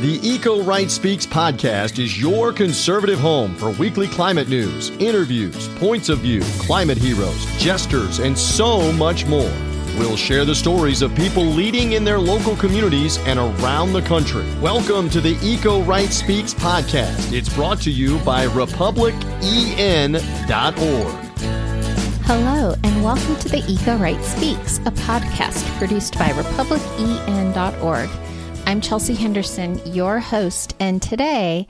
The Eco Right Speaks podcast is your conservative home for weekly climate news, interviews, points of view, climate heroes, jesters, and so much more. We'll share the stories of people leading in their local communities and around the country. Welcome to the Eco Right Speaks podcast. It's brought to you by RepublicEN.org. Hello, and welcome to the Eco Right Speaks, a podcast produced by RepublicEN.org. I'm Chelsea Henderson, your host, and today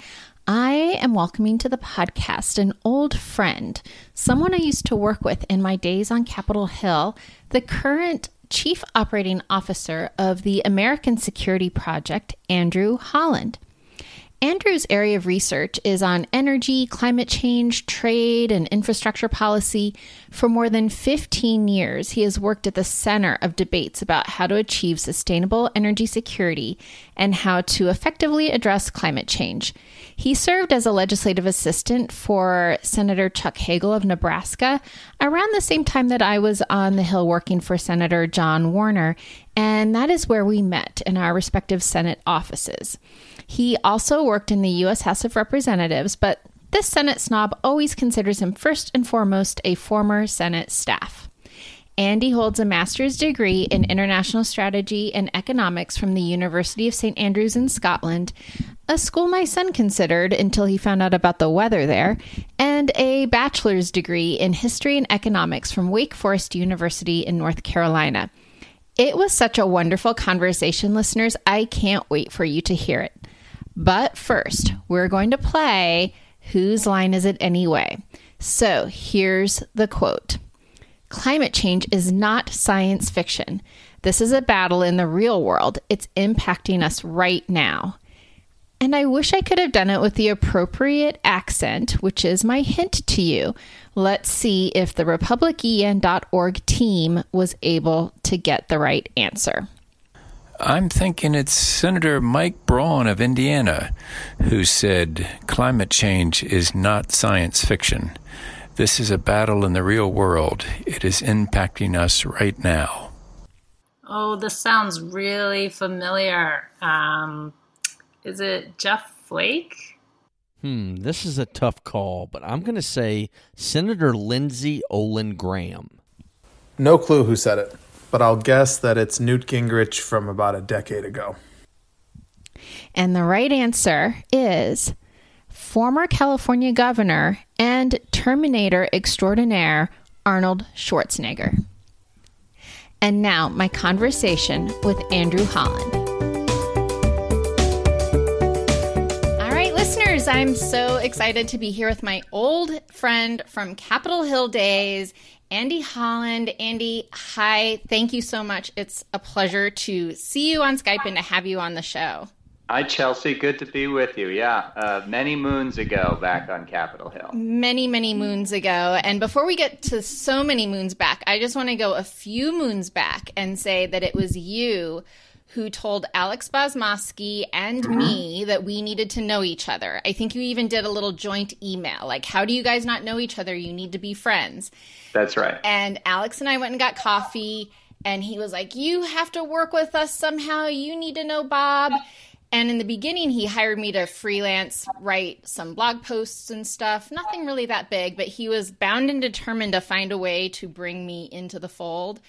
I am welcoming to the podcast an old friend, someone I used to work with in my days on Capitol Hill, the current Chief Operating Officer of the American Security Project, Andrew Holland. Andrew's area of research is on energy, climate change, trade, and infrastructure policy. For more than 15 years, he has worked at the center of debates about how to achieve sustainable energy security and how to effectively address climate change. He served as a legislative assistant for Senator Chuck Hagel of Nebraska around the same time that I was on the Hill working for Senator John Warner, and that is where we met in our respective Senate offices. He also worked in the U.S. House of Representatives, but this Senate snob always considers him first and foremost a former Senate staff. Andy holds a master's degree in international strategy and economics from the University of St. Andrews in Scotland, a school my son considered until he found out about the weather there, and a bachelor's degree in history and economics from Wake Forest University in North Carolina. It was such a wonderful conversation, listeners. I can't wait for you to hear it. But first, we're going to play Whose Line Is It Anyway? So here's the quote Climate change is not science fiction. This is a battle in the real world. It's impacting us right now. And I wish I could have done it with the appropriate accent, which is my hint to you. Let's see if the RepublicEN.org team was able to get the right answer. I'm thinking it's Senator Mike Braun of Indiana who said climate change is not science fiction. This is a battle in the real world. It is impacting us right now. Oh, this sounds really familiar. Um, is it Jeff Flake? Hmm, this is a tough call, but I'm going to say Senator Lindsey Olin Graham. No clue who said it but I'll guess that it's Newt Gingrich from about a decade ago. And the right answer is former California governor and Terminator extraordinaire Arnold Schwarzenegger. And now, my conversation with Andrew Holland. All right, listeners, I'm so excited to be here with my old friend from Capitol Hill days Andy Holland. Andy, hi. Thank you so much. It's a pleasure to see you on Skype and to have you on the show. Hi, Chelsea. Good to be with you. Yeah, uh, many moons ago back on Capitol Hill. Many, many moons ago. And before we get to so many moons back, I just want to go a few moons back and say that it was you who told Alex Bozmoski and mm-hmm. me that we needed to know each other. I think you even did a little joint email like, how do you guys not know each other? You need to be friends. That's right. And Alex and I went and got coffee, and he was like, You have to work with us somehow. You need to know Bob. And in the beginning, he hired me to freelance write some blog posts and stuff. Nothing really that big, but he was bound and determined to find a way to bring me into the fold.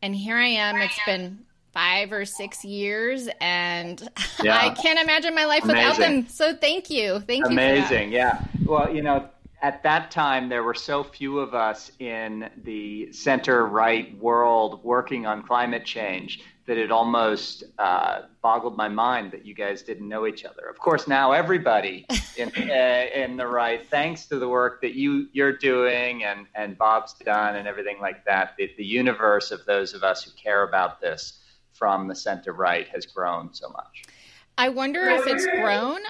And here I am. It's been five or six years, and yeah. I can't imagine my life Amazing. without them. So thank you. Thank you. Amazing. Yeah. Well, you know, at that time, there were so few of us in the center right world working on climate change that it almost uh, boggled my mind that you guys didn't know each other. Of course, now everybody in, uh, in the right, thanks to the work that you you're doing and and Bob's done and everything like that, the, the universe of those of us who care about this from the center right has grown so much. I wonder if it's grown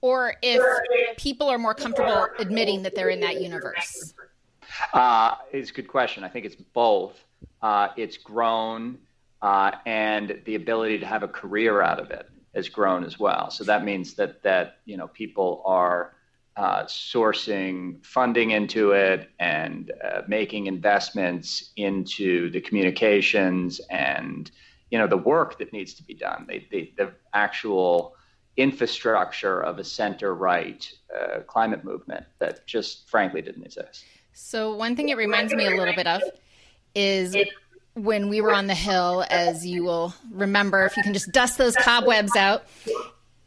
or if people are more comfortable admitting that they're in that universe? Uh, it's a good question. I think it's both. Uh, it's grown, uh, and the ability to have a career out of it has grown as well. So that means that that you know people are uh, sourcing funding into it and uh, making investments into the communications and you know the work that needs to be done. the the actual infrastructure of a center right uh, climate movement that just frankly didn't exist. So, one thing it reminds me a little bit of is when we were on the Hill, as you will remember, if you can just dust those cobwebs out,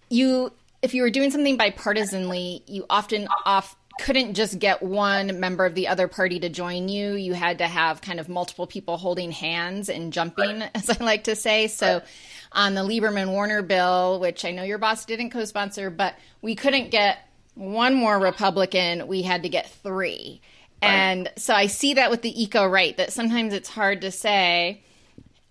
you if you were doing something bipartisanly, you often off couldn't just get one member of the other party to join you. You had to have kind of multiple people holding hands and jumping, as I like to say. So on the Lieberman Warner bill, which I know your boss didn't co sponsor, but we couldn't get one more Republican. We had to get three. And so I see that with the eco right, that sometimes it's hard to say,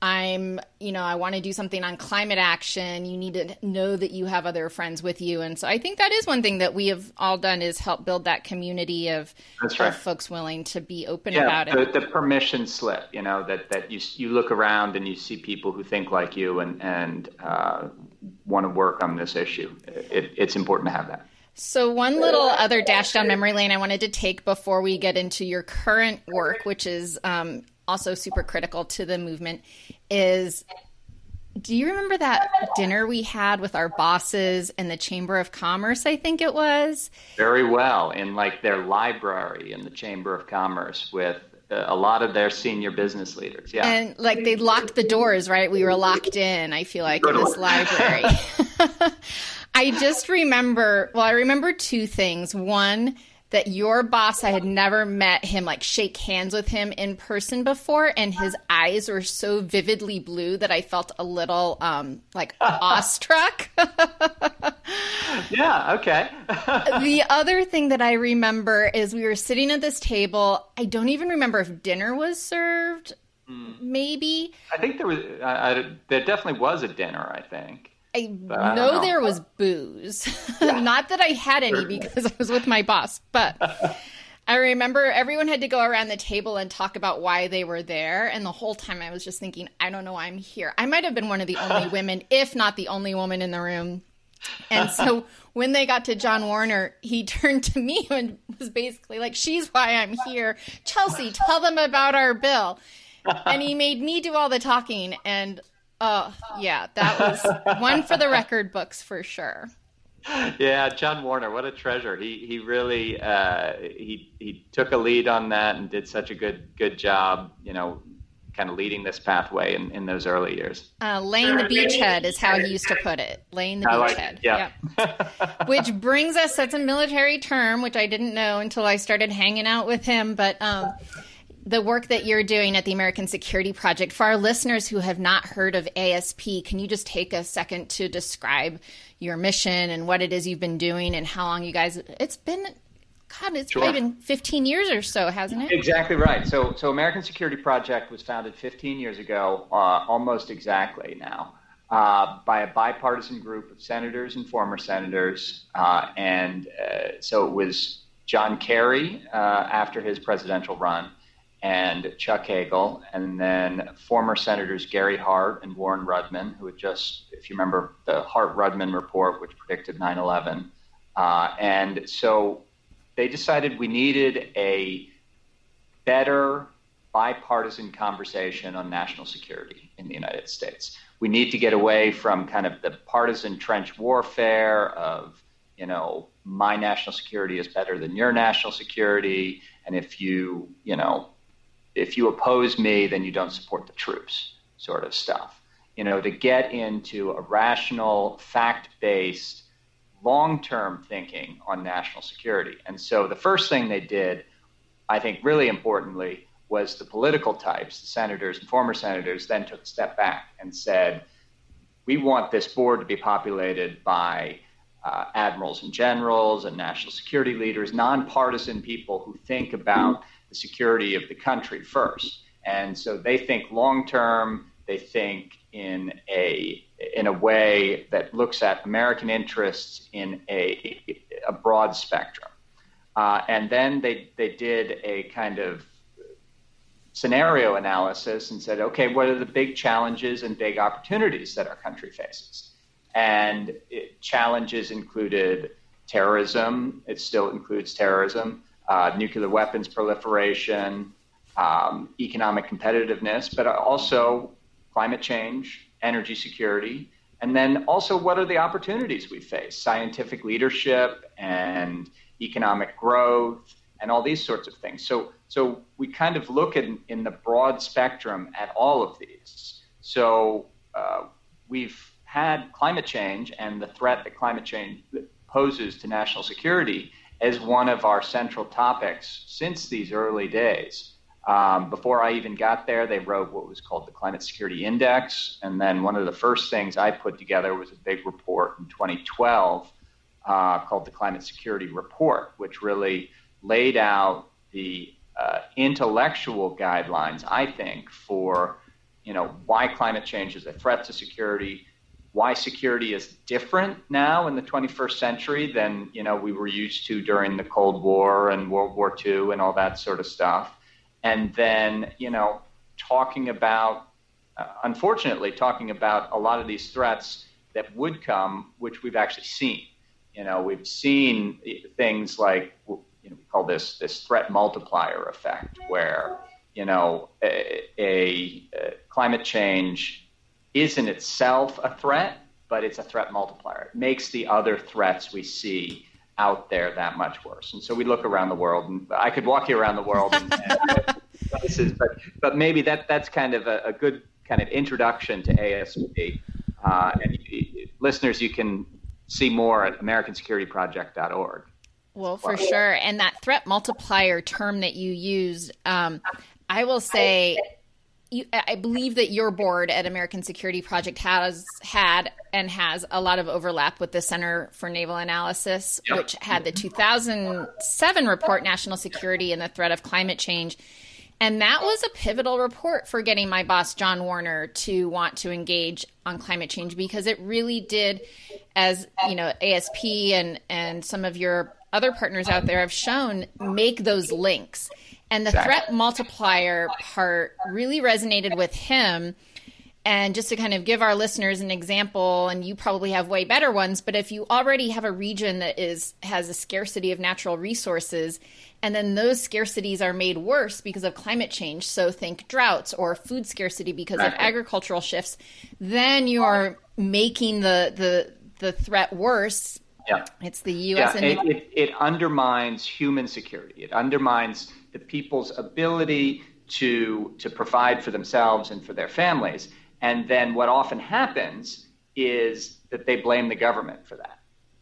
I'm, you know, I want to do something on climate action. You need to know that you have other friends with you. And so I think that is one thing that we have all done is help build that community of, right. of folks willing to be open yeah, about the, it. The permission slip, you know, that, that you, you look around and you see people who think like you and, and uh, want to work on this issue. It, it's important to have that. So, one little other dash down memory lane I wanted to take before we get into your current work, which is um, also super critical to the movement, is do you remember that dinner we had with our bosses in the Chamber of Commerce? I think it was. Very well, in like their library in the Chamber of Commerce with uh, a lot of their senior business leaders. Yeah. And like they locked the doors, right? We were locked in, I feel like, in this library. I just remember, well, I remember two things. One, that your boss, I had never met him, like shake hands with him in person before, and his eyes were so vividly blue that I felt a little um, like awestruck. yeah, okay. the other thing that I remember is we were sitting at this table. I don't even remember if dinner was served, mm. maybe. I think there was, I, I, there definitely was a dinner, I think. I know, I there was booze. Yeah. Not that I had any because I was with my boss, but I remember everyone had to go around the table and talk about why they were there. And the whole time I was just thinking, I don't know why I'm here. I might have been one of the only women, if not the only woman in the room. And so when they got to John Warner, he turned to me and was basically like, She's why I'm here. Chelsea, tell them about our bill. And he made me do all the talking. And Oh, yeah, that was one for the record books for sure. Yeah, John Warner, what a treasure. He he really uh, he he took a lead on that and did such a good good job. You know, kind of leading this pathway in, in those early years. Uh, laying the beachhead is how he used to put it. Laying the beachhead. Yeah. yeah. which brings us, that's a military term, which I didn't know until I started hanging out with him. But um, the work that you're doing at the American Security Project. For our listeners who have not heard of ASP, can you just take a second to describe your mission and what it is you've been doing and how long you guys? It's been, God, it's sure. probably been 15 years or so, hasn't it? Exactly right. So, so American Security Project was founded 15 years ago, uh, almost exactly now. Uh, by a bipartisan group of senators and former senators. Uh, and uh, so it was John Kerry uh, after his presidential run, and Chuck Hagel, and then former Senators Gary Hart and Warren Rudman, who had just, if you remember the Hart Rudman report, which predicted 9 11. Uh, and so they decided we needed a better bipartisan conversation on national security in the United States. We need to get away from kind of the partisan trench warfare of, you know, my national security is better than your national security. And if you, you know, if you oppose me, then you don't support the troops, sort of stuff. You know, to get into a rational, fact based, long term thinking on national security. And so the first thing they did, I think really importantly, was the political types, the senators and former senators, then took a step back and said, we want this board to be populated by uh, admirals and generals and national security leaders, nonpartisan people who think about the security of the country first. And so they think long term, they think in a in a way that looks at American interests in a, a broad spectrum. Uh, and then they, they did a kind of scenario analysis and said, okay, what are the big challenges and big opportunities that our country faces? And it, challenges included terrorism, it still includes terrorism, uh, nuclear weapons proliferation, um, economic competitiveness, but also climate change, energy security, And then also, what are the opportunities we face? Scientific leadership and economic growth and all these sorts of things. So, so we kind of look in, in the broad spectrum at all of these. So uh, we've had climate change and the threat that climate change poses to national security as one of our central topics since these early days. Um, before I even got there, they wrote what was called the Climate Security Index. And then one of the first things I put together was a big report in 2012 uh, called the Climate Security Report, which really laid out the uh, intellectual guidelines, I think, for you know why climate change is a threat to security, why security is different now in the 21st century than you know we were used to during the Cold War and World War II and all that sort of stuff. And then you know talking about uh, unfortunately talking about a lot of these threats that would come which we've actually seen. You know we've seen things like you know we call this this threat multiplier effect where you know a, a, a climate change is in itself a threat but it's a threat multiplier it makes the other threats we see out there that much worse. And so we look around the world, and I could walk you around the world and, and places, but but maybe that that's kind of a, a good kind of introduction to ASP. Uh, and you, listeners, you can see more at AmericanSecurityProject.org. Well, for sure. And that threat multiplier term that you used, um, I will say you, I believe that your board at American Security Project has had and has a lot of overlap with the Center for Naval Analysis, yep. which had the 2007 report, National Security and the Threat of Climate Change. And that was a pivotal report for getting my boss, John Warner, to want to engage on climate change because it really did, as you know, ASP and, and some of your other partners out there have shown, make those links. And the exactly. threat multiplier part really resonated with him. And just to kind of give our listeners an example, and you probably have way better ones, but if you already have a region that is has a scarcity of natural resources, and then those scarcities are made worse because of climate change, so think droughts or food scarcity because exactly. of agricultural shifts, then you are making the the the threat worse. Yeah. It's the U.S. Yeah, and it, it, it undermines human security. It undermines the people's ability to to provide for themselves and for their families. And then what often happens is that they blame the government for that.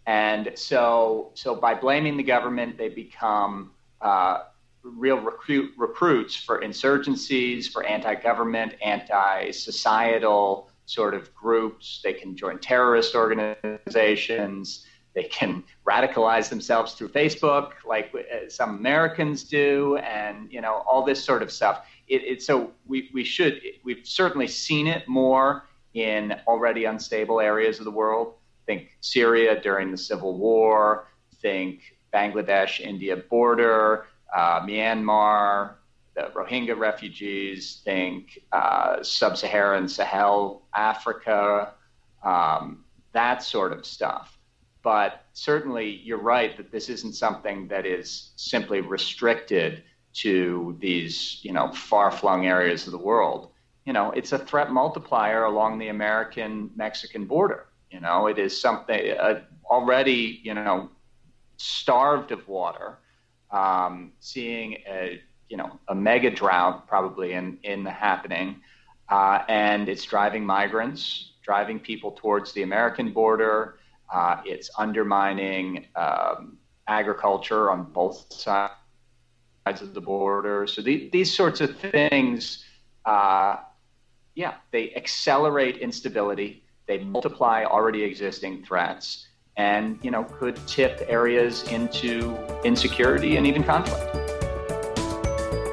And so so by blaming the government, they become uh, real recruit, recruits for insurgencies, for anti-government, anti-societal sort of groups. They can join terrorist organizations. They can radicalize themselves through Facebook, like uh, some Americans do, and you know all this sort of stuff. It, it, so we, we should we've certainly seen it more in already unstable areas of the world. Think Syria during the civil war. Think Bangladesh India border, uh, Myanmar, the Rohingya refugees. Think uh, sub-Saharan Sahel Africa. Um, that sort of stuff. But certainly, you're right that this isn't something that is simply restricted to these, you know, far-flung areas of the world. You know, it's a threat multiplier along the American-Mexican border. You know, it is something uh, already, you know, starved of water, um, seeing a, you know, a mega drought probably in in the happening, uh, and it's driving migrants, driving people towards the American border uh, it's undermining um, agriculture on both sides of the border. So the, these sorts of things, uh, yeah, they accelerate instability. They multiply already existing threats, and you know could tip areas into insecurity and even conflict.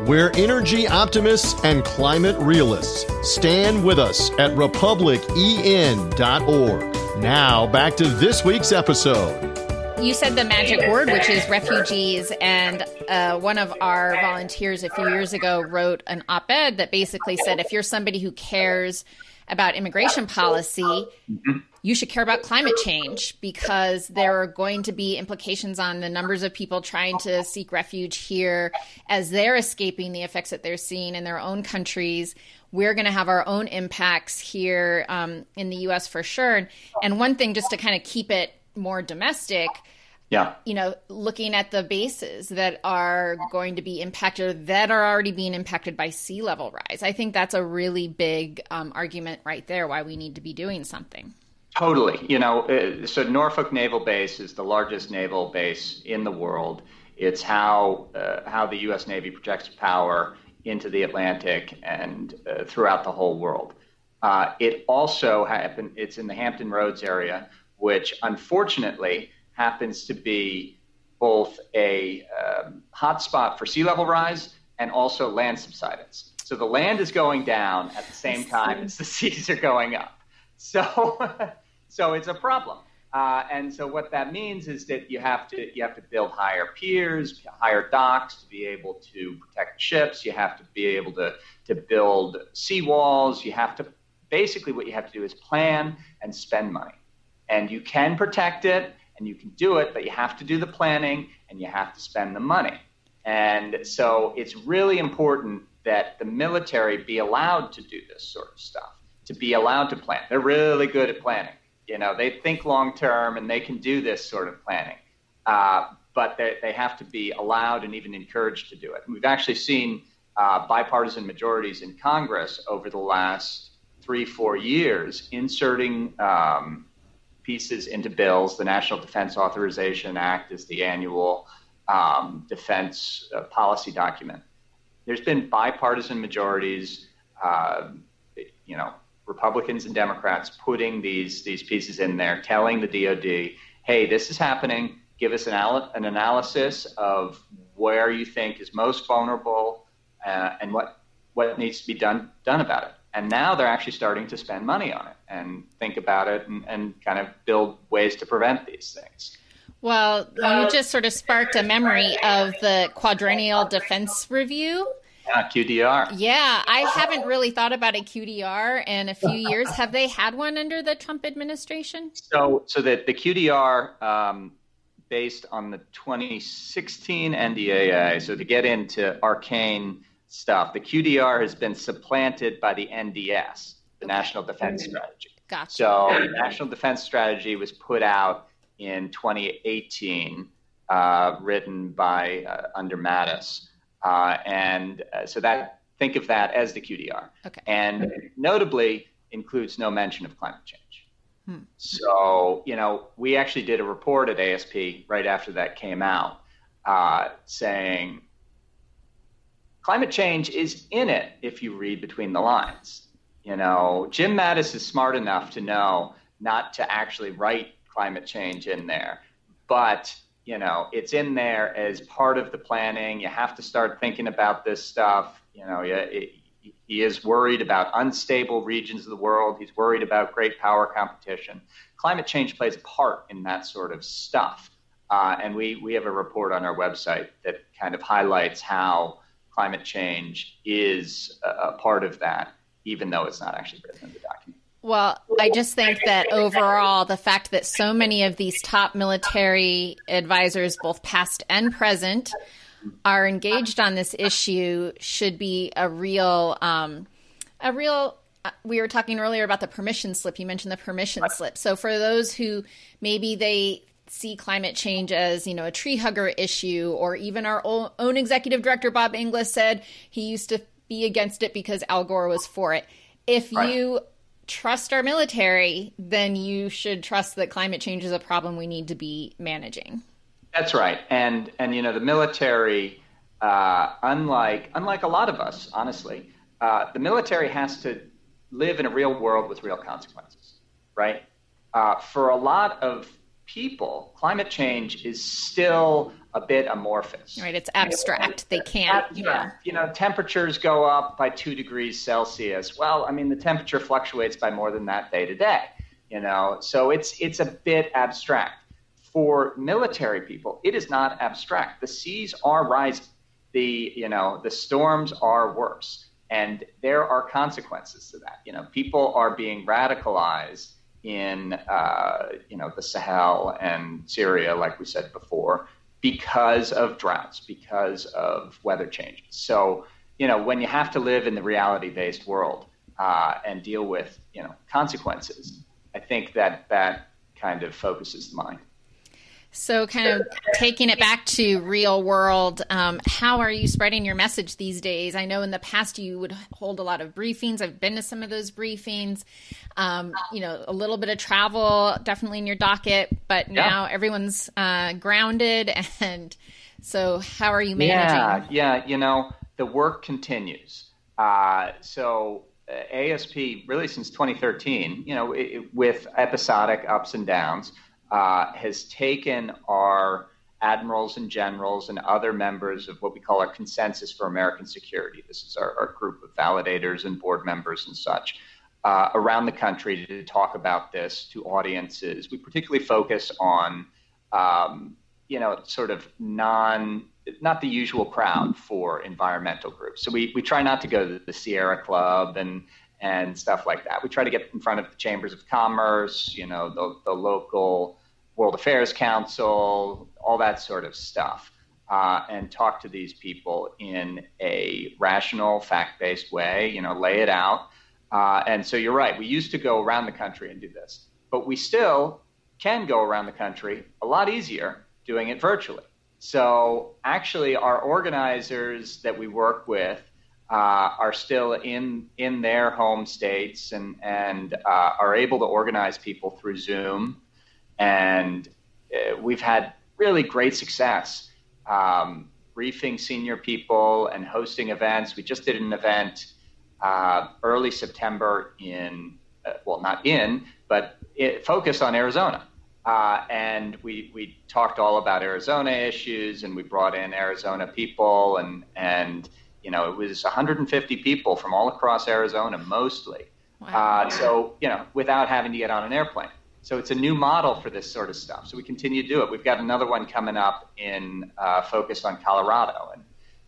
We're energy optimists and climate realists. Stand with us at republicen.org. Now, back to this week's episode. You said the magic word, which is refugees. And uh, one of our volunteers a few years ago wrote an op ed that basically said if you're somebody who cares about immigration policy, mm-hmm. You should care about climate change because there are going to be implications on the numbers of people trying to seek refuge here as they're escaping the effects that they're seeing in their own countries. We're going to have our own impacts here um, in the US for sure. And one thing, just to kind of keep it more domestic, yeah. you know, looking at the bases that are going to be impacted, or that are already being impacted by sea level rise. I think that's a really big um, argument right there why we need to be doing something. Totally. You know, uh, so Norfolk Naval Base is the largest naval base in the world. It's how uh, how the U.S. Navy projects power into the Atlantic and uh, throughout the whole world. Uh, it also happened. It's in the Hampton Roads area, which unfortunately happens to be both a um, hotspot for sea level rise and also land subsidence. So the land is going down at the same time as the seas are going up. So, so it's a problem. Uh, and so what that means is that you have to you have to build higher piers, higher docks to be able to protect ships. You have to be able to to build seawalls. You have to basically what you have to do is plan and spend money, and you can protect it and you can do it, but you have to do the planning and you have to spend the money. And so it's really important that the military be allowed to do this sort of stuff, to be allowed to plan. They're really good at planning. You know, they think long term and they can do this sort of planning. Uh, but they, they have to be allowed and even encouraged to do it. We've actually seen uh, bipartisan majorities in Congress over the last three, four years inserting um, pieces into bills. The National Defense Authorization Act is the annual um, defense uh, policy document. There's been bipartisan majorities, uh, you know, Republicans and Democrats putting these these pieces in there, telling the DoD, "Hey, this is happening. Give us an, an analysis of where you think is most vulnerable uh, and what what needs to be done done about it." And now they're actually starting to spend money on it and think about it and, and kind of build ways to prevent these things. Well, you just sort of sparked a memory of the Quadrennial Defense Review. Yeah, QDR. Yeah, I haven't really thought about a QDR in a few years. Have they had one under the Trump administration? So, so that the QDR, um, based on the 2016 NDAA, so to get into arcane stuff. The QDR has been supplanted by the NDS, the National Defense Strategy. Gotcha. So the National Defense Strategy was put out in 2018, uh, written by uh, under Mattis, uh, and uh, so that think of that as the QDR. Okay. And notably includes no mention of climate change. Hmm. So you know, we actually did a report at ASP right after that came out, uh, saying climate change is in it if you read between the lines. You know, Jim Mattis is smart enough to know not to actually write climate change in there, but you know, it's in there as part of the planning. You have to start thinking about this stuff. You know, it, he is worried about unstable regions of the world. He's worried about great power competition. Climate change plays a part in that sort of stuff. Uh, and we, we have a report on our website that kind of highlights how climate change is a, part of that, even though it's not actually written in the document. Well, I just think that overall, the fact that so many of these top military advisors, both past and present, are engaged on this issue should be a real, um, a real. Uh, we were talking earlier about the permission slip. You mentioned the permission slip. So for those who maybe they see climate change as you know a tree hugger issue or even our own executive director bob inglis said he used to be against it because al gore was for it if you trust our military then you should trust that climate change is a problem we need to be managing. That's right. And and you know the military uh, unlike unlike a lot of us honestly uh, the military has to live in a real world with real consequences right? Uh, for a lot of people, climate change is still a bit amorphous. Right, it's abstract. They can't. Yeah. You know, temperatures go up by two degrees Celsius. Well, I mean, the temperature fluctuates by more than that day to day. You know, so it's it's a bit abstract. For military people, it is not abstract. The seas are rising. The you know the storms are worse. and there are consequences to that. You know, people are being radicalized in uh, you know the Sahel and Syria, like we said before, because of droughts, because of weather changes. So you know, when you have to live in the reality-based world uh, and deal with you know consequences, I think that that kind of focuses the mind. So, kind of taking it back to real world, um, how are you spreading your message these days? I know in the past you would hold a lot of briefings. I've been to some of those briefings. Um, you know, a little bit of travel definitely in your docket, but now yeah. everyone's uh, grounded. And so, how are you managing? Yeah, yeah. You know, the work continues. Uh, so, uh, ASP really since 2013, you know, it, with episodic ups and downs uh, has taken our admirals and generals and other members of what we call our consensus for American security. This is our, our group of validators and board members and such uh, around the country to talk about this to audiences. We particularly focus on, um, you know, sort of non, not the usual crowd for environmental groups. So we, we try not to go to the Sierra Club and and stuff like that. We try to get in front of the chambers of commerce, you know, the, the local World Affairs Council, all that sort of stuff, uh, and talk to these people in a rational, fact based way, you know, lay it out. Uh, and so you're right, we used to go around the country and do this, but we still can go around the country a lot easier doing it virtually. So actually, our organizers that we work with uh, are still in in their home states and and uh, are able to organize people through Zoom, and uh, we've had really great success um, briefing senior people and hosting events. We just did an event uh, early September in uh, well not in but it focused on Arizona. Uh, and we, we talked all about Arizona issues, and we brought in Arizona people, and and you know, it was 150 people from all across Arizona, mostly. Wow. Uh, so, you know, without having to get on an airplane. So it's a new model for this sort of stuff. So we continue to do it. We've got another one coming up in uh, focused on Colorado, and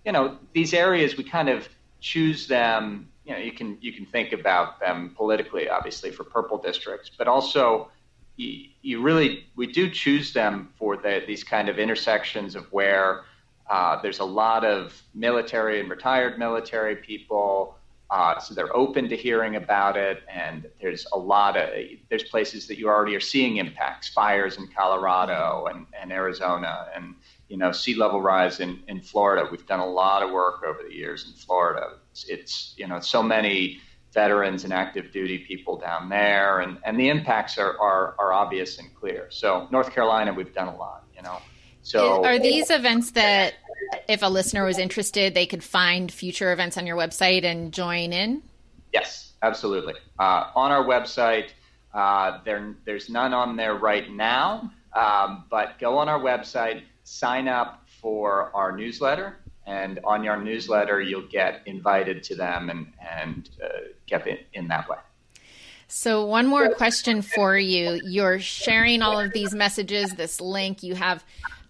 you know, these areas we kind of choose them. You know, you can you can think about them politically, obviously, for purple districts, but also you, you really we do choose them for the, these kind of intersections of where uh, there's a lot of military and retired military people, uh, so they're open to hearing about it. And there's a lot of there's places that you already are seeing impacts, fires in Colorado and, and Arizona, and you know sea level rise in, in Florida. We've done a lot of work over the years in Florida. It's, it's you know so many veterans and active duty people down there, and, and the impacts are, are, are obvious and clear. So North Carolina, we've done a lot. You know. So are these events that if a listener was interested, they could find future events on your website and join in? Yes, absolutely. Uh, on our website, uh, there, there's none on there right now, um, but go on our website, sign up for our newsletter, and on your newsletter, you'll get invited to them and, and uh, get in, in that way. So, one more question for you. You're sharing all of these messages, this link, you have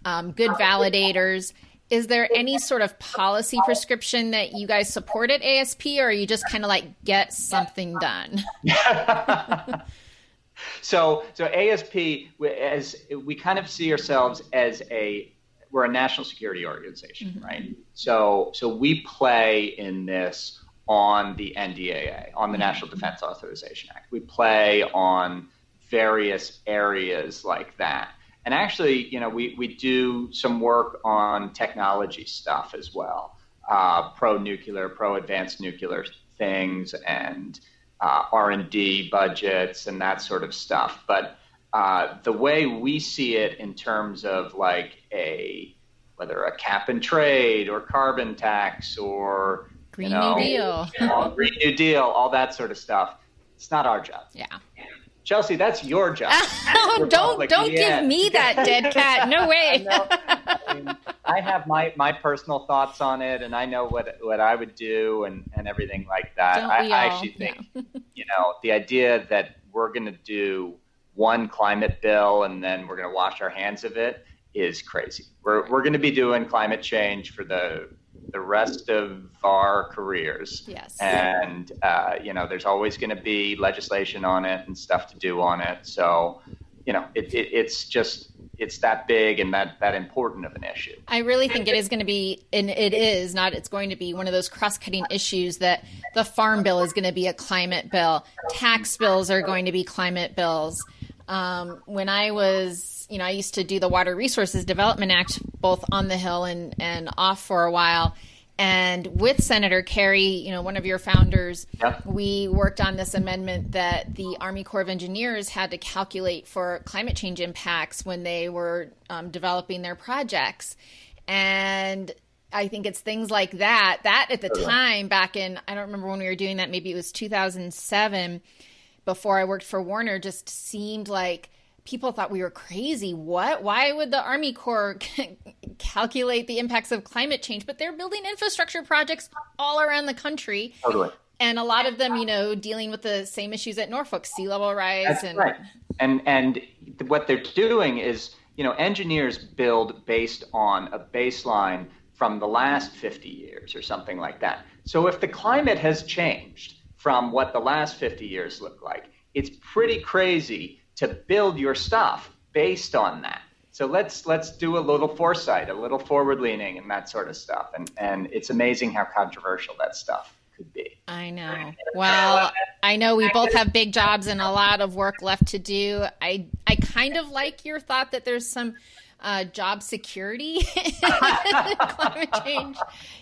um, good validators. Is there any sort of policy prescription that you guys support at ASP, or you just kind of like get something done? so, so ASP, as we kind of see ourselves as a we're a national security organization, mm-hmm. right? So, so we play in this on the NDAA, on the National Defense Authorization Act. We play on various areas like that. And actually, you know, we, we do some work on technology stuff as well, uh, pro nuclear, pro advanced nuclear things, and uh, R and D budgets and that sort of stuff. But uh, the way we see it in terms of like a whether a cap and trade or carbon tax or Green you know, New Deal, you know, Green New Deal, all that sort of stuff. It's not our job. Yeah. Chelsea, that's your job. oh, don't don't yeah. give me that dead cat. No way. I, I, mean, I, have my, my personal thoughts on it, and I know what what I would do and, and everything like that. I, I, actually think, yeah. you know, the idea that we're going to do one climate bill and then we're going to wash our hands of it is crazy. We're we're going to be doing climate change for the the rest of our careers. Yes. And, uh, you know, there's always going to be legislation on it and stuff to do on it. So, you know, it, it, it's just, it's that big and that, that important of an issue. I really think it is going to be, and it is not, it's going to be one of those cross cutting issues that the farm bill is going to be a climate bill. Tax bills are going to be climate bills. Um, when I was, you know, I used to do the Water Resources Development Act both on the Hill and, and off for a while. And with Senator Kerry, you know, one of your founders, we worked on this amendment that the Army Corps of Engineers had to calculate for climate change impacts when they were um, developing their projects. And I think it's things like that. That at the time, back in, I don't remember when we were doing that, maybe it was 2007, before I worked for Warner, just seemed like people thought we were crazy. What? Why would the Army Corps calculate the impacts of climate change? But they're building infrastructure projects all around the country. Totally. And a lot of them, you know, dealing with the same issues at Norfolk, sea level rise, That's and right. And and what they're doing is, you know, engineers build based on a baseline from the last 50 years or something like that. So if the climate has changed from what the last 50 years looked like, it's pretty crazy to build your stuff based on that. So let's let's do a little foresight, a little forward leaning and that sort of stuff. And and it's amazing how controversial that stuff could be. I know. Well, I know we both have big jobs and a lot of work left to do. I I kind of like your thought that there's some uh, job security climate change,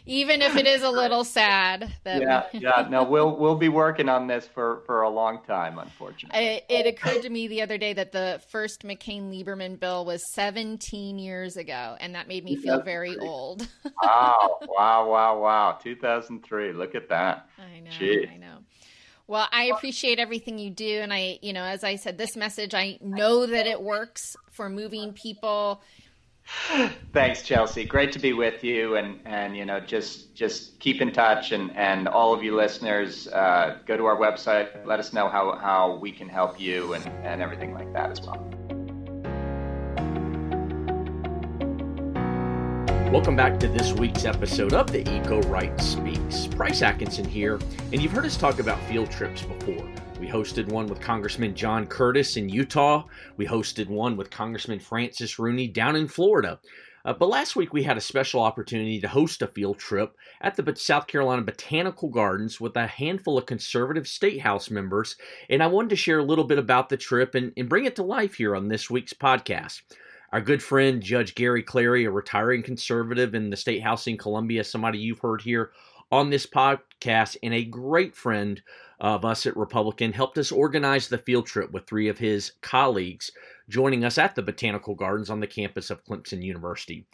even if it is a little sad. That Yeah, yeah. No, we'll we'll be working on this for for a long time, unfortunately. I, it occurred to me the other day that the first McCain Lieberman bill was 17 years ago, and that made me feel very old. wow, wow, wow, wow. 2003. Look at that. I know. Jeez. I know. Well, I appreciate everything you do. And I, you know, as I said, this message, I know that it works for moving people. Thanks, Chelsea. Great to be with you, and and you know, just just keep in touch, and and all of you listeners, uh, go to our website. Let us know how how we can help you, and and everything like that as well. Welcome back to this week's episode of the Eco Right Speaks. Bryce Atkinson here, and you've heard us talk about field trips before. We hosted one with Congressman John Curtis in Utah. We hosted one with Congressman Francis Rooney down in Florida. Uh, but last week we had a special opportunity to host a field trip at the South Carolina Botanical Gardens with a handful of conservative state house members, and I wanted to share a little bit about the trip and, and bring it to life here on this week's podcast. Our good friend Judge Gary Clary, a retiring conservative in the state house in Columbia, somebody you've heard here on this podcast, and a great friend of us at RepublicEN, helped us organize the field trip with three of his colleagues joining us at the Botanical Gardens on the campus of Clemson University.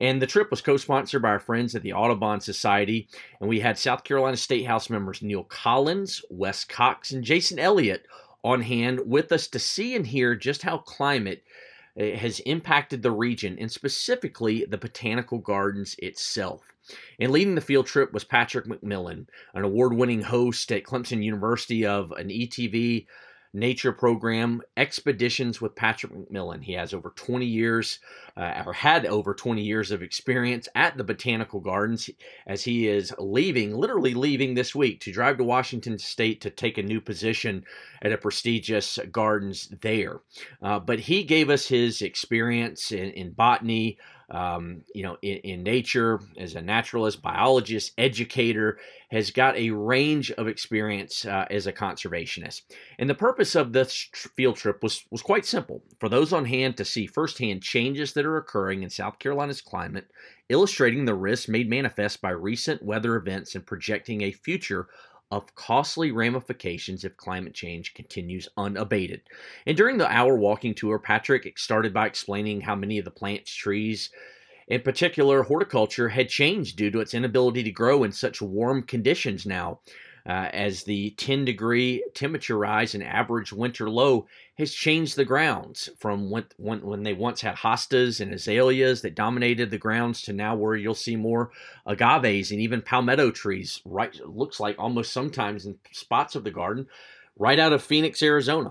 And the trip was co sponsored by our friends at the Audubon Society. And we had South Carolina State House members Neal Collins, West Cox, and Jason Elliott on hand with us to see and hear just how climate has impacted the region and specifically the botanical gardens itself. And leading the field trip was Patrick McMillan, an award winning host at Clemson University of an ETV nature program, Expeditions with Patrick McMillan. He has over 20 years, uh, or had over 20 years of experience at the Botanical Gardens as he is leaving, literally leaving this week to drive to Washington State to take a new position at a prestigious gardens there. Uh, but he gave us his experience in, in botany, um, you know, in, in, nature as a naturalist, biologist, educator, has got a range of experience uh, as a conservationist. And the purpose of this field trip was, was quite simple for those on hand to see firsthand changes that are occurring in South Carolina's climate, illustrating the risks made manifest by recent weather events and projecting a future of costly ramifications if climate change continues unabated. And during the hour walking tour, Patrick started by explaining how many of the plants, trees, in particular horticulture, had changed due to its inability to grow in such warm conditions now. Uh, as the 10 degree temperature rise and average winter low has changed the grounds from when, when, when, they once had hostas and azaleas that dominated the grounds to now where you'll see more agaves and even palmetto trees right looks like almost sometimes in spots of the garden right out of phoenix arizona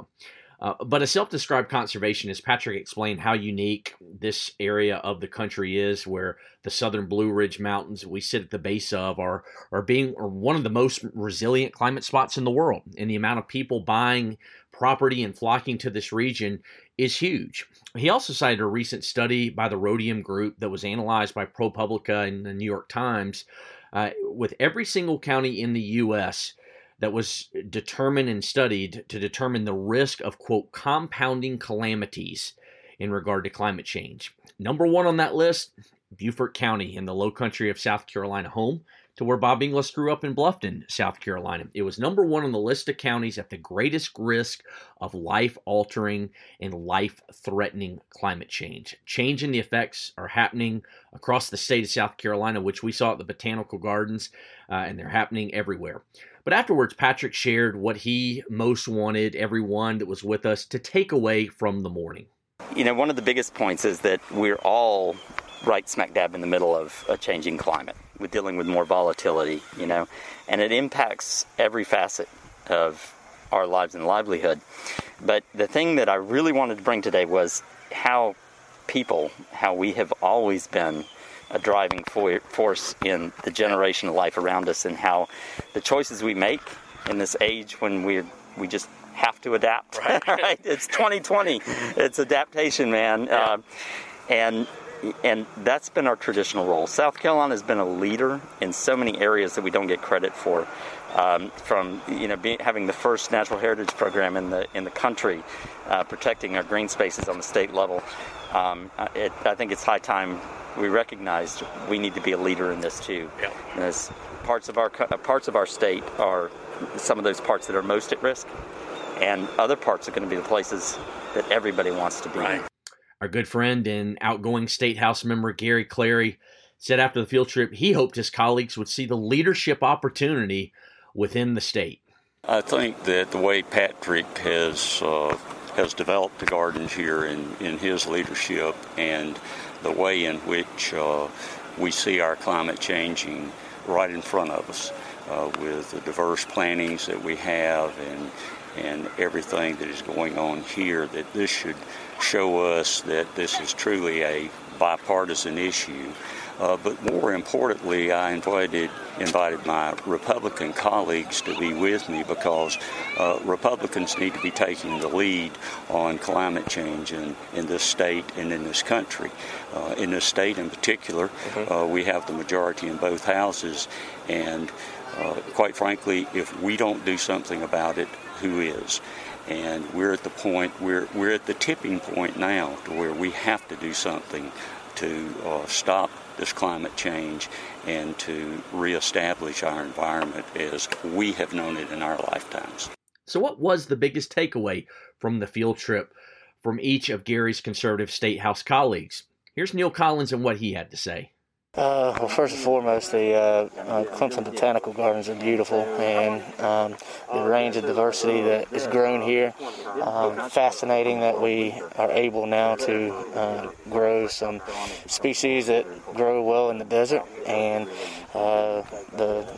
Uh, but a self described conservationist, Patrick explained how unique this area of the country is, where the southern Blue Ridge Mountains we sit at the base of are, are being are one of the most resilient climate spots in the world. And the amount of people buying property and flocking to this region is huge. He also cited a recent study by the Rhodium Group that was analyzed by ProPublica and the New York Times uh, with every single county in the U.S that was determined and studied to determine the risk of, quote, compounding calamities in regard to climate change. Number one on that list, Beaufort County in the low country of South Carolina, home to where Bob Inglis grew up in Bluffton, South Carolina. It was number one on the list of counties at the greatest risk of life altering and life threatening climate change. Change in the effects are happening across the state of South Carolina, which we saw at the Botanical Gardens, uh, and they're happening everywhere. But afterwards, Patrick shared what he most wanted everyone that was with us to take away from the morning. You know, one of the biggest points is that we're all right smack dab in the middle of a changing climate. We're dealing with more volatility, you know, and it impacts every facet of our lives and livelihood. But the thing that I really wanted to bring today was how people, how we have always been a driving force in the generation of life around us and how the choices we make in this age when we we just have to adapt. Right. right? It's 2020. it's adaptation, man. Yeah. Uh, and and that's been our traditional role. South Carolina has been a leader in so many areas that we don't get credit for. Um, from you know being, having the first natural heritage program in the in the country, uh, protecting our green spaces on the state level. Um, it, I think it's high time we recognized we need to be a leader in this too. Yeah. As parts of our uh, parts of our state are some of those parts that are most at risk, and other parts are going to be the places that everybody wants to be. Right. Our good friend and outgoing state house member Gary Clary said after the field trip he hoped his colleagues would see the leadership opportunity within the state. I think that the way Patrick has uh, has developed the gardens here in, in his leadership and the way in which uh, we see our climate changing right in front of us uh, with the diverse plantings that we have and and everything that is going on here that this should show us that this is truly a bipartisan issue uh, but more importantly, I invited invited my Republican colleagues to be with me because uh, Republicans need to be taking the lead on climate change in, in this state and in this country. Uh, in this state, in particular, mm-hmm. Uh, we have the majority in both houses, and uh, quite frankly, if we don't do something about it, who is? And we're at the point we're we're at the tipping point now to where we have to do something to uh, stop this climate change and to reestablish our environment as we have known it in our lifetimes. So, what was the biggest takeaway from the field trip from each of Gary's conservative state house colleagues? Here's Neal Collins and what he had to say. Uh, well, first and foremost, the uh, uh, Clemson Botanical Gardens are beautiful, and um, the range of diversity that is grown here, um, fascinating that we are able now to uh, grow some species that grow well in the desert, and uh, the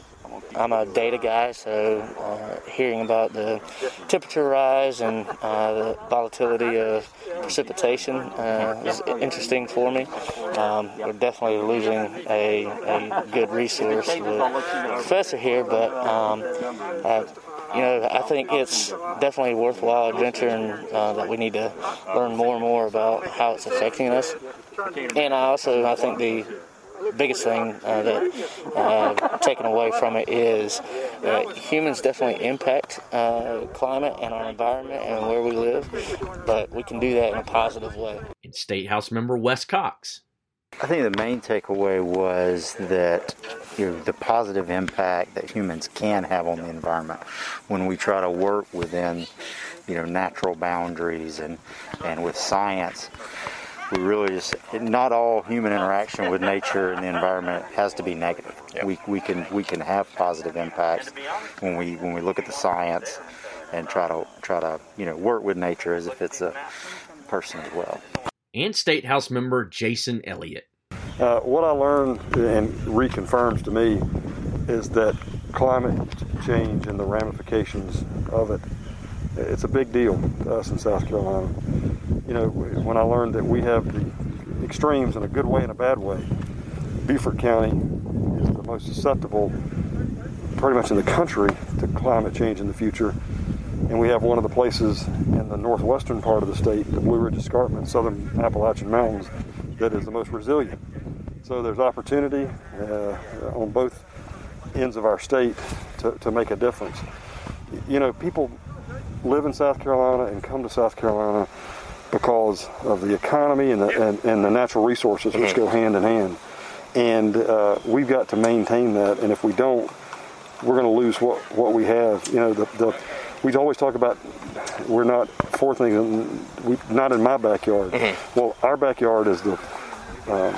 I'm a data guy, so uh, hearing about the temperature rise and uh, the volatility of precipitation uh, is interesting for me. Um, we're definitely losing a, a good resource with professor here, but um, uh, you know, I think it's definitely a worthwhile adventure and uh, that we need to learn more and more about how it's affecting us. And I also, I think the biggest thing uh, that uh, taken away from it is that humans definitely impact uh, climate and our environment and where we live, but we can do that in a positive way. In State House member West Cox. I think the main takeaway was that you know, the positive impact that humans can have on the environment when we try to work within you know natural boundaries and and with science we really just not all human interaction with nature and the environment has to be negative. Yep. We, we can we can have positive impacts when we when we look at the science and try to try to you know work with nature as if it's a person as well. And State House member Jason Elliott. Uh, what I learned and reconfirms to me is that climate change and the ramifications of it it's a big deal to us in South Carolina. You know, when I learned that we have the extremes in a good way and a bad way, Beaufort County is the most susceptible, pretty much in the country, to climate change in the future. And we have one of the places in the northwestern part of the state, the Blue Ridge Escarpment, southern Appalachian Mountains, that is the most resilient. So there's opportunity uh, on both ends of our state to, to make a difference. You know, people live in South Carolina and come to South Carolina because of the economy and the, and, and the natural resources which go hand in hand. And uh, we've got to maintain that. And if we don't, we're going to lose what, what we have. You know, the, the we always talk about we're not four things, we, not in my backyard. Mm-hmm. Well, our backyard is the uh,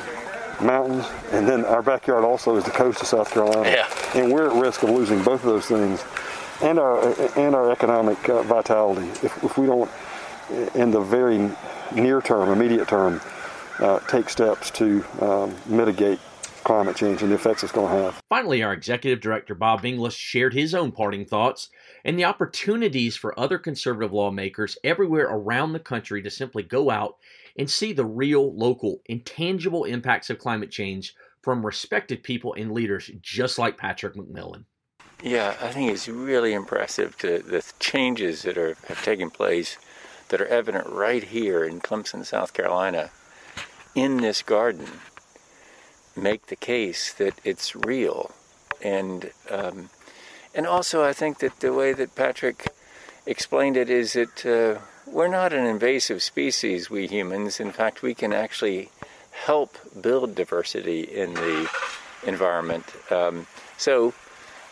mountains, and then our backyard also is the coast of South Carolina. Yeah. And we're at risk of losing both of those things, and our and our economic uh, vitality if, if we don't, in the very near term, immediate term, uh, take steps to um, mitigate climate change and the effects it's going to have. Finally, our executive director Bob Inglis shared his own parting thoughts and the opportunities for other conservative lawmakers everywhere around the country to simply go out and see the real, local, intangible impacts of climate change from respected people and leaders just like Patrick McMillan. Yeah, I think it's really impressive to the changes that are have taken place that are evident right here in Clemson, South Carolina, in this garden. Make the case that it's real, and um, and also I think that the way that Patrick explained it is that uh, we're not an invasive species, we humans. In fact, we can actually help build diversity in the environment. Um, so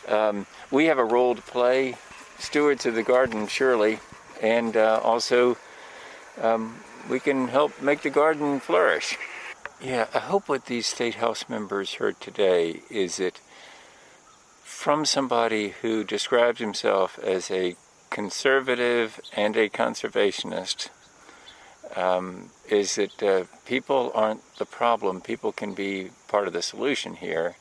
um, we have a role to play, stewards of the garden, surely, and uh, also um, we can help make the garden flourish. Yeah, I hope what these State House members heard today is that from somebody who describes himself as a conservative and a conservationist um, is that uh, people aren't the problem. People can be part of the solution here.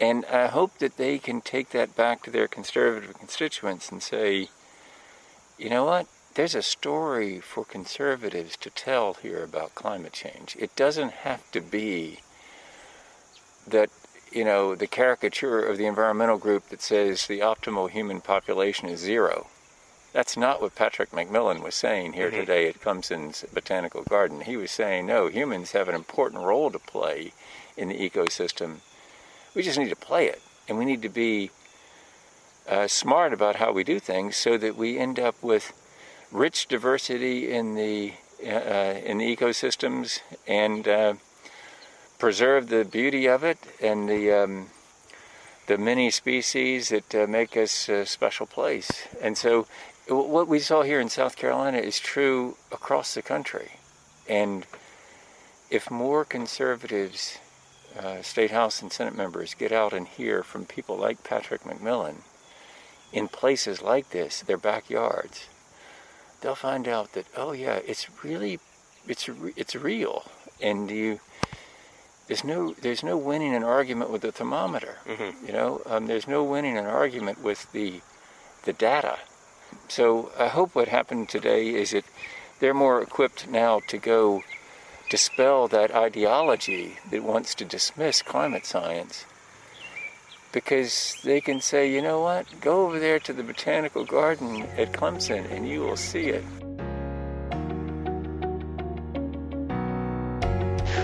And I hope that they can take that back to their conservative constituents and say, you know what? There's a story for conservatives to tell here about climate change. It doesn't have to be that, you know, the caricature of the environmental group that says the optimal human population is zero. That's not what Patrick McMillan was saying here mm-hmm. today at Clemson's Botanical Garden. He was saying, no, humans have an important role to play in the ecosystem we just need to play it, and we need to be uh, smart about how we do things so that we end up with rich diversity in the uh, in the ecosystems and uh, preserve the beauty of it and the um, the many species that uh, make us a special place. And so, what we saw here in South Carolina is true across the country. And if more conservatives uh, state house and senate members get out and hear from people like Patrick McMillan in places like this, their backyards, they'll find out that oh yeah, it's really it's it's real, and you there's no there's no winning an argument with the thermometer. Mm-hmm. You know, um, there's no winning an argument with the the data. So I hope what happened today is that they're more equipped now to go dispel that ideology that wants to dismiss climate science because they can say, you know what, go over there to the botanical garden at Clemson and you will see it.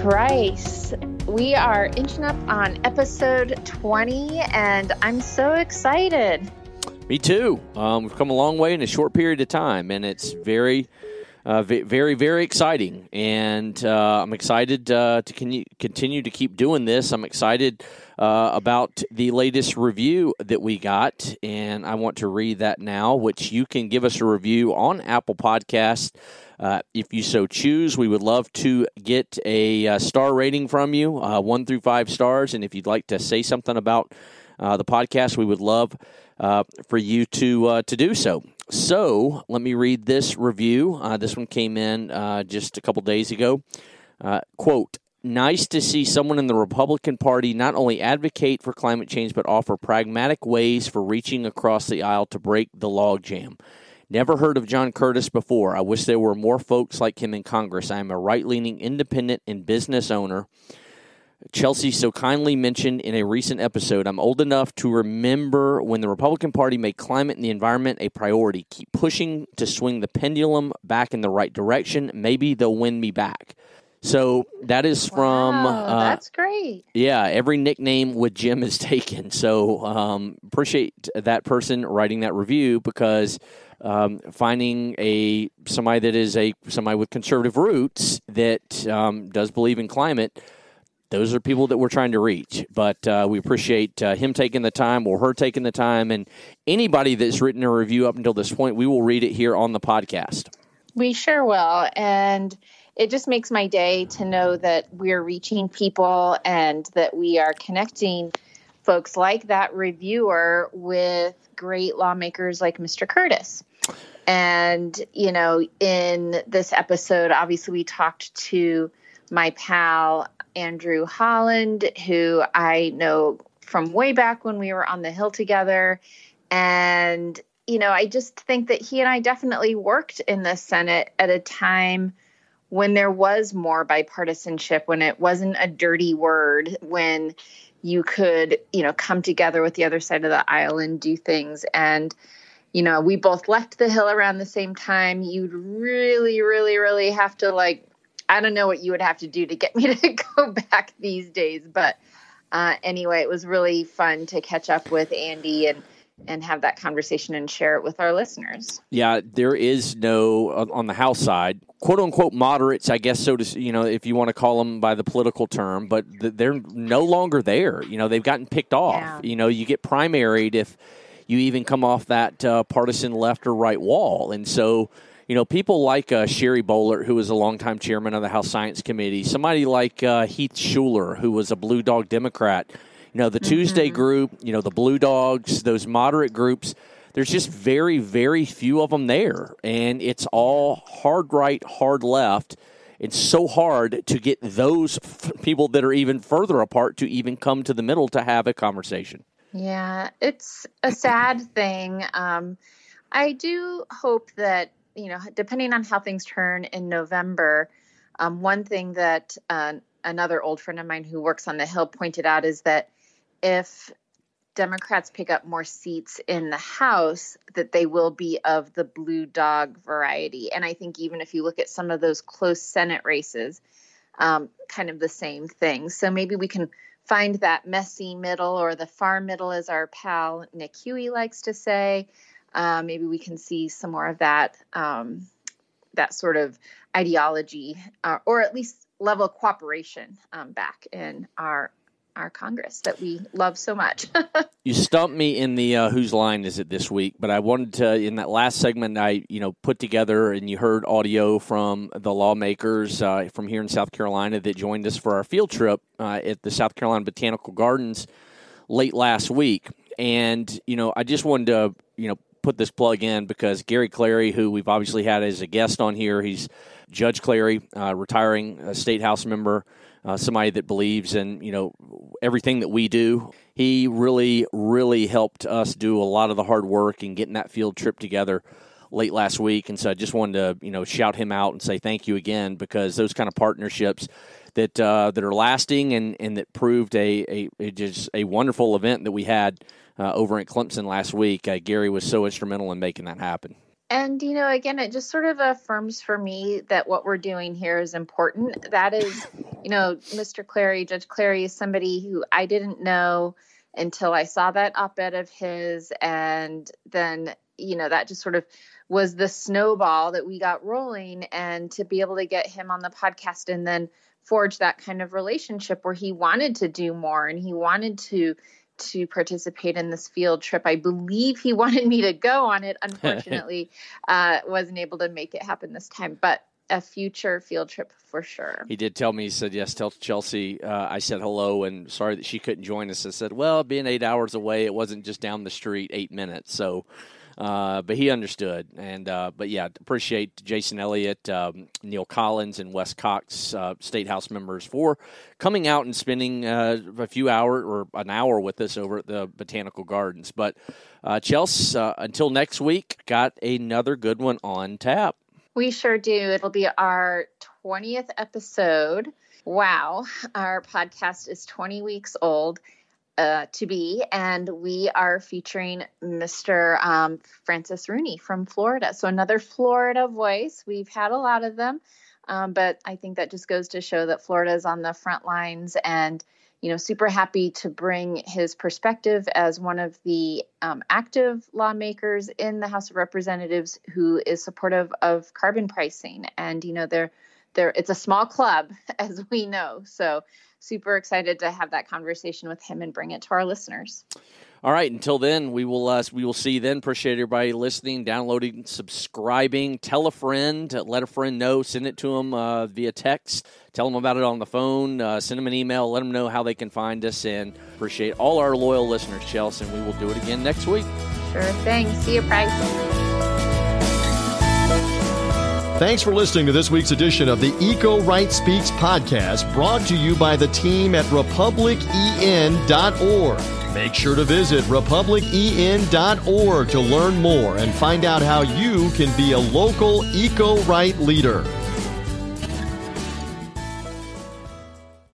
Price. We are inching up on episode 20, and I'm so excited. Me too. Um, we've come a long way in a short period of time, and it's very uh, very, very exciting. And uh, I'm excited uh, to con- continue to keep doing this. I'm excited uh, about the latest review that we got. And I want to read that now, which you can give us a review on Apple Podcast. Uh, if you so choose, we would love to get a, uh, star rating from you, one through five stars. And if you'd like to say something about the podcast, we would love for you to to do so. So let me read this review. Uh, this one came in uh, just a couple days ago. Uh, quote, nice to see someone in the Republican Party not only advocate for climate change, but offer pragmatic ways for reaching across the aisle to break the logjam. Never heard of John Curtis before. I wish there were more folks like him in Congress. I am a right leaning independent and business owner. Chelsea so kindly mentioned in a recent episode, I'm old enough to remember when the Republican Party made climate and the environment a priority. Keep pushing to swing the pendulum back in the right direction. Maybe they'll win me back. So that is from. Wow, uh, that's great. yeah, every nickname with Jim is taken. So um, appreciate that person writing that review because um, finding a somebody that is a somebody with conservative roots that um, does believe in climate. Those are people that we're trying to reach, but uh, we appreciate uh, him taking the time or her taking the time, and anybody that's written a review up until this point, we will read it here on the podcast. We sure will. And it just makes my day to know that we're reaching people and that we are connecting folks like that reviewer with great lawmakers like Mr. Curtis. And, you know, in this episode, obviously, we talked to my pal, Andrew Holland, who I know from way back when we were on the Hill together. And, you know, I just think that he and I definitely worked in the Senate at a time when there was more bipartisanship, when it wasn't a dirty word, when you could, you know, come together with the other side of the aisle and do things. And, you know, we both left the Hill around the same time. You'd really, really, really have to, like, I don't know what you would have to do to get me to go back these days. But uh, anyway, it was really fun to catch up with Andy and and have that conversation and share it with our listeners. Yeah, there is no on the House side, quote unquote moderates, I guess so to you know if you want to call them by the political term, but they're no longer there. You know, they've gotten picked off. Yeah. You know, you get primaried if you even come off that uh, partisan left or right wall, and so. You know, people like uh, Sherry Boehlert, who was a longtime chairman of the House Science Committee, somebody like uh, Heath Shuler, who was a Blue Dog Democrat, you know, the mm-hmm. Tuesday group, you know, the Blue Dogs, those moderate groups. There's just very, very few of them there, and it's all hard right, hard left. It's so hard to get those f- people that are even further apart to even come to the middle to have a conversation. Yeah, it's a sad thing. Um, I do hope that you know, depending on how things turn in November, um, one thing that uh, another old friend of mine who works on the Hill pointed out is that if Democrats pick up more seats in the House, that they will be of the blue dog variety. And I think even if you look at some of those close Senate races, um, kind of the same thing. So maybe we can find that messy middle or the far middle, as our pal Nick Huey likes to say. Uh, maybe we can see some more of that um, that sort of ideology, uh, or at least level of cooperation um, back in our our Congress that we love so much. you stumped me in the uh, whose line is it this week, but I wanted to in that last segment I you know put together and you heard audio from the lawmakers uh, from here in South Carolina that joined us for our field trip uh, at the South Carolina Botanical Gardens late last week, and you know I just wanted to you know put this plug in because Gary Clary, who we've obviously had as a guest on here, he's Judge Clary, uh, retiring state house member uh, somebody that believes in you know everything that we do. He really, really helped us do a lot of the hard work and getting that field trip together late last week. And so I just wanted to you know shout him out and say thank you again because those kind of partnerships that uh, that are lasting and, and that proved a, a, a just a wonderful event that we had uh, over at Clemson last week. Uh, Gary was so instrumental in making that happen. And, you know, again, it just sort of affirms for me that what we're doing here is important. That is, you know, Mr. Clary, Judge Clary is somebody who I didn't know until I saw that op ed of his. And then, you know, that just sort of was the snowball that we got rolling. And to be able to get him on the podcast and then forge that kind of relationship where he wanted to do more and he wanted to to participate in this field trip. I believe he wanted me to go on it. Unfortunately, uh, wasn't able to make it happen this time, but a future field trip for sure. He did tell me, he said, yes, tell Chelsea. Uh, I said hello and sorry that she couldn't join us. I said, well, being eight hours away, it wasn't just down the street, eight minutes. So, Uh, but he understood, and uh, but yeah, appreciate Jason Elliott, um, Neal Collins, and West Cox, uh, state house members for coming out and spending uh, a few hours or an hour with us over at the Botanical Gardens. But uh, Chelsea, uh, until next week, got another good one on tap. We sure do. It'll be our 20th episode. Wow, our podcast is 20 weeks old uh, to be, and we are featuring Mr. Um, Francis Rooney from Florida. So another Florida voice. We've had a lot of them, um, but I think that just goes to show that Florida is on the front lines and you know, super happy to bring his perspective as one of the um, active lawmakers in the House of Representatives who is supportive of carbon pricing. And you know, they're they're it's a small club, as we know. So super excited to have that conversation with him and bring it to our listeners. All right. Until then, we will uh, we will see you then. Appreciate everybody listening, downloading, subscribing. Tell a friend. Let a friend know. Send it to them uh, via text. Tell them about it on the phone. Uh, send them an email. Let them know how they can find us. And appreciate all our loyal listeners, Chelsea. And we will do it again next week. Sure thing. See you, Price. Thanks for listening to this week's edition of the Eco Right Speaks podcast, brought to you by the team at republicen.org. Make sure to visit republicen.org to learn more and find out how you can be a local eco right leader.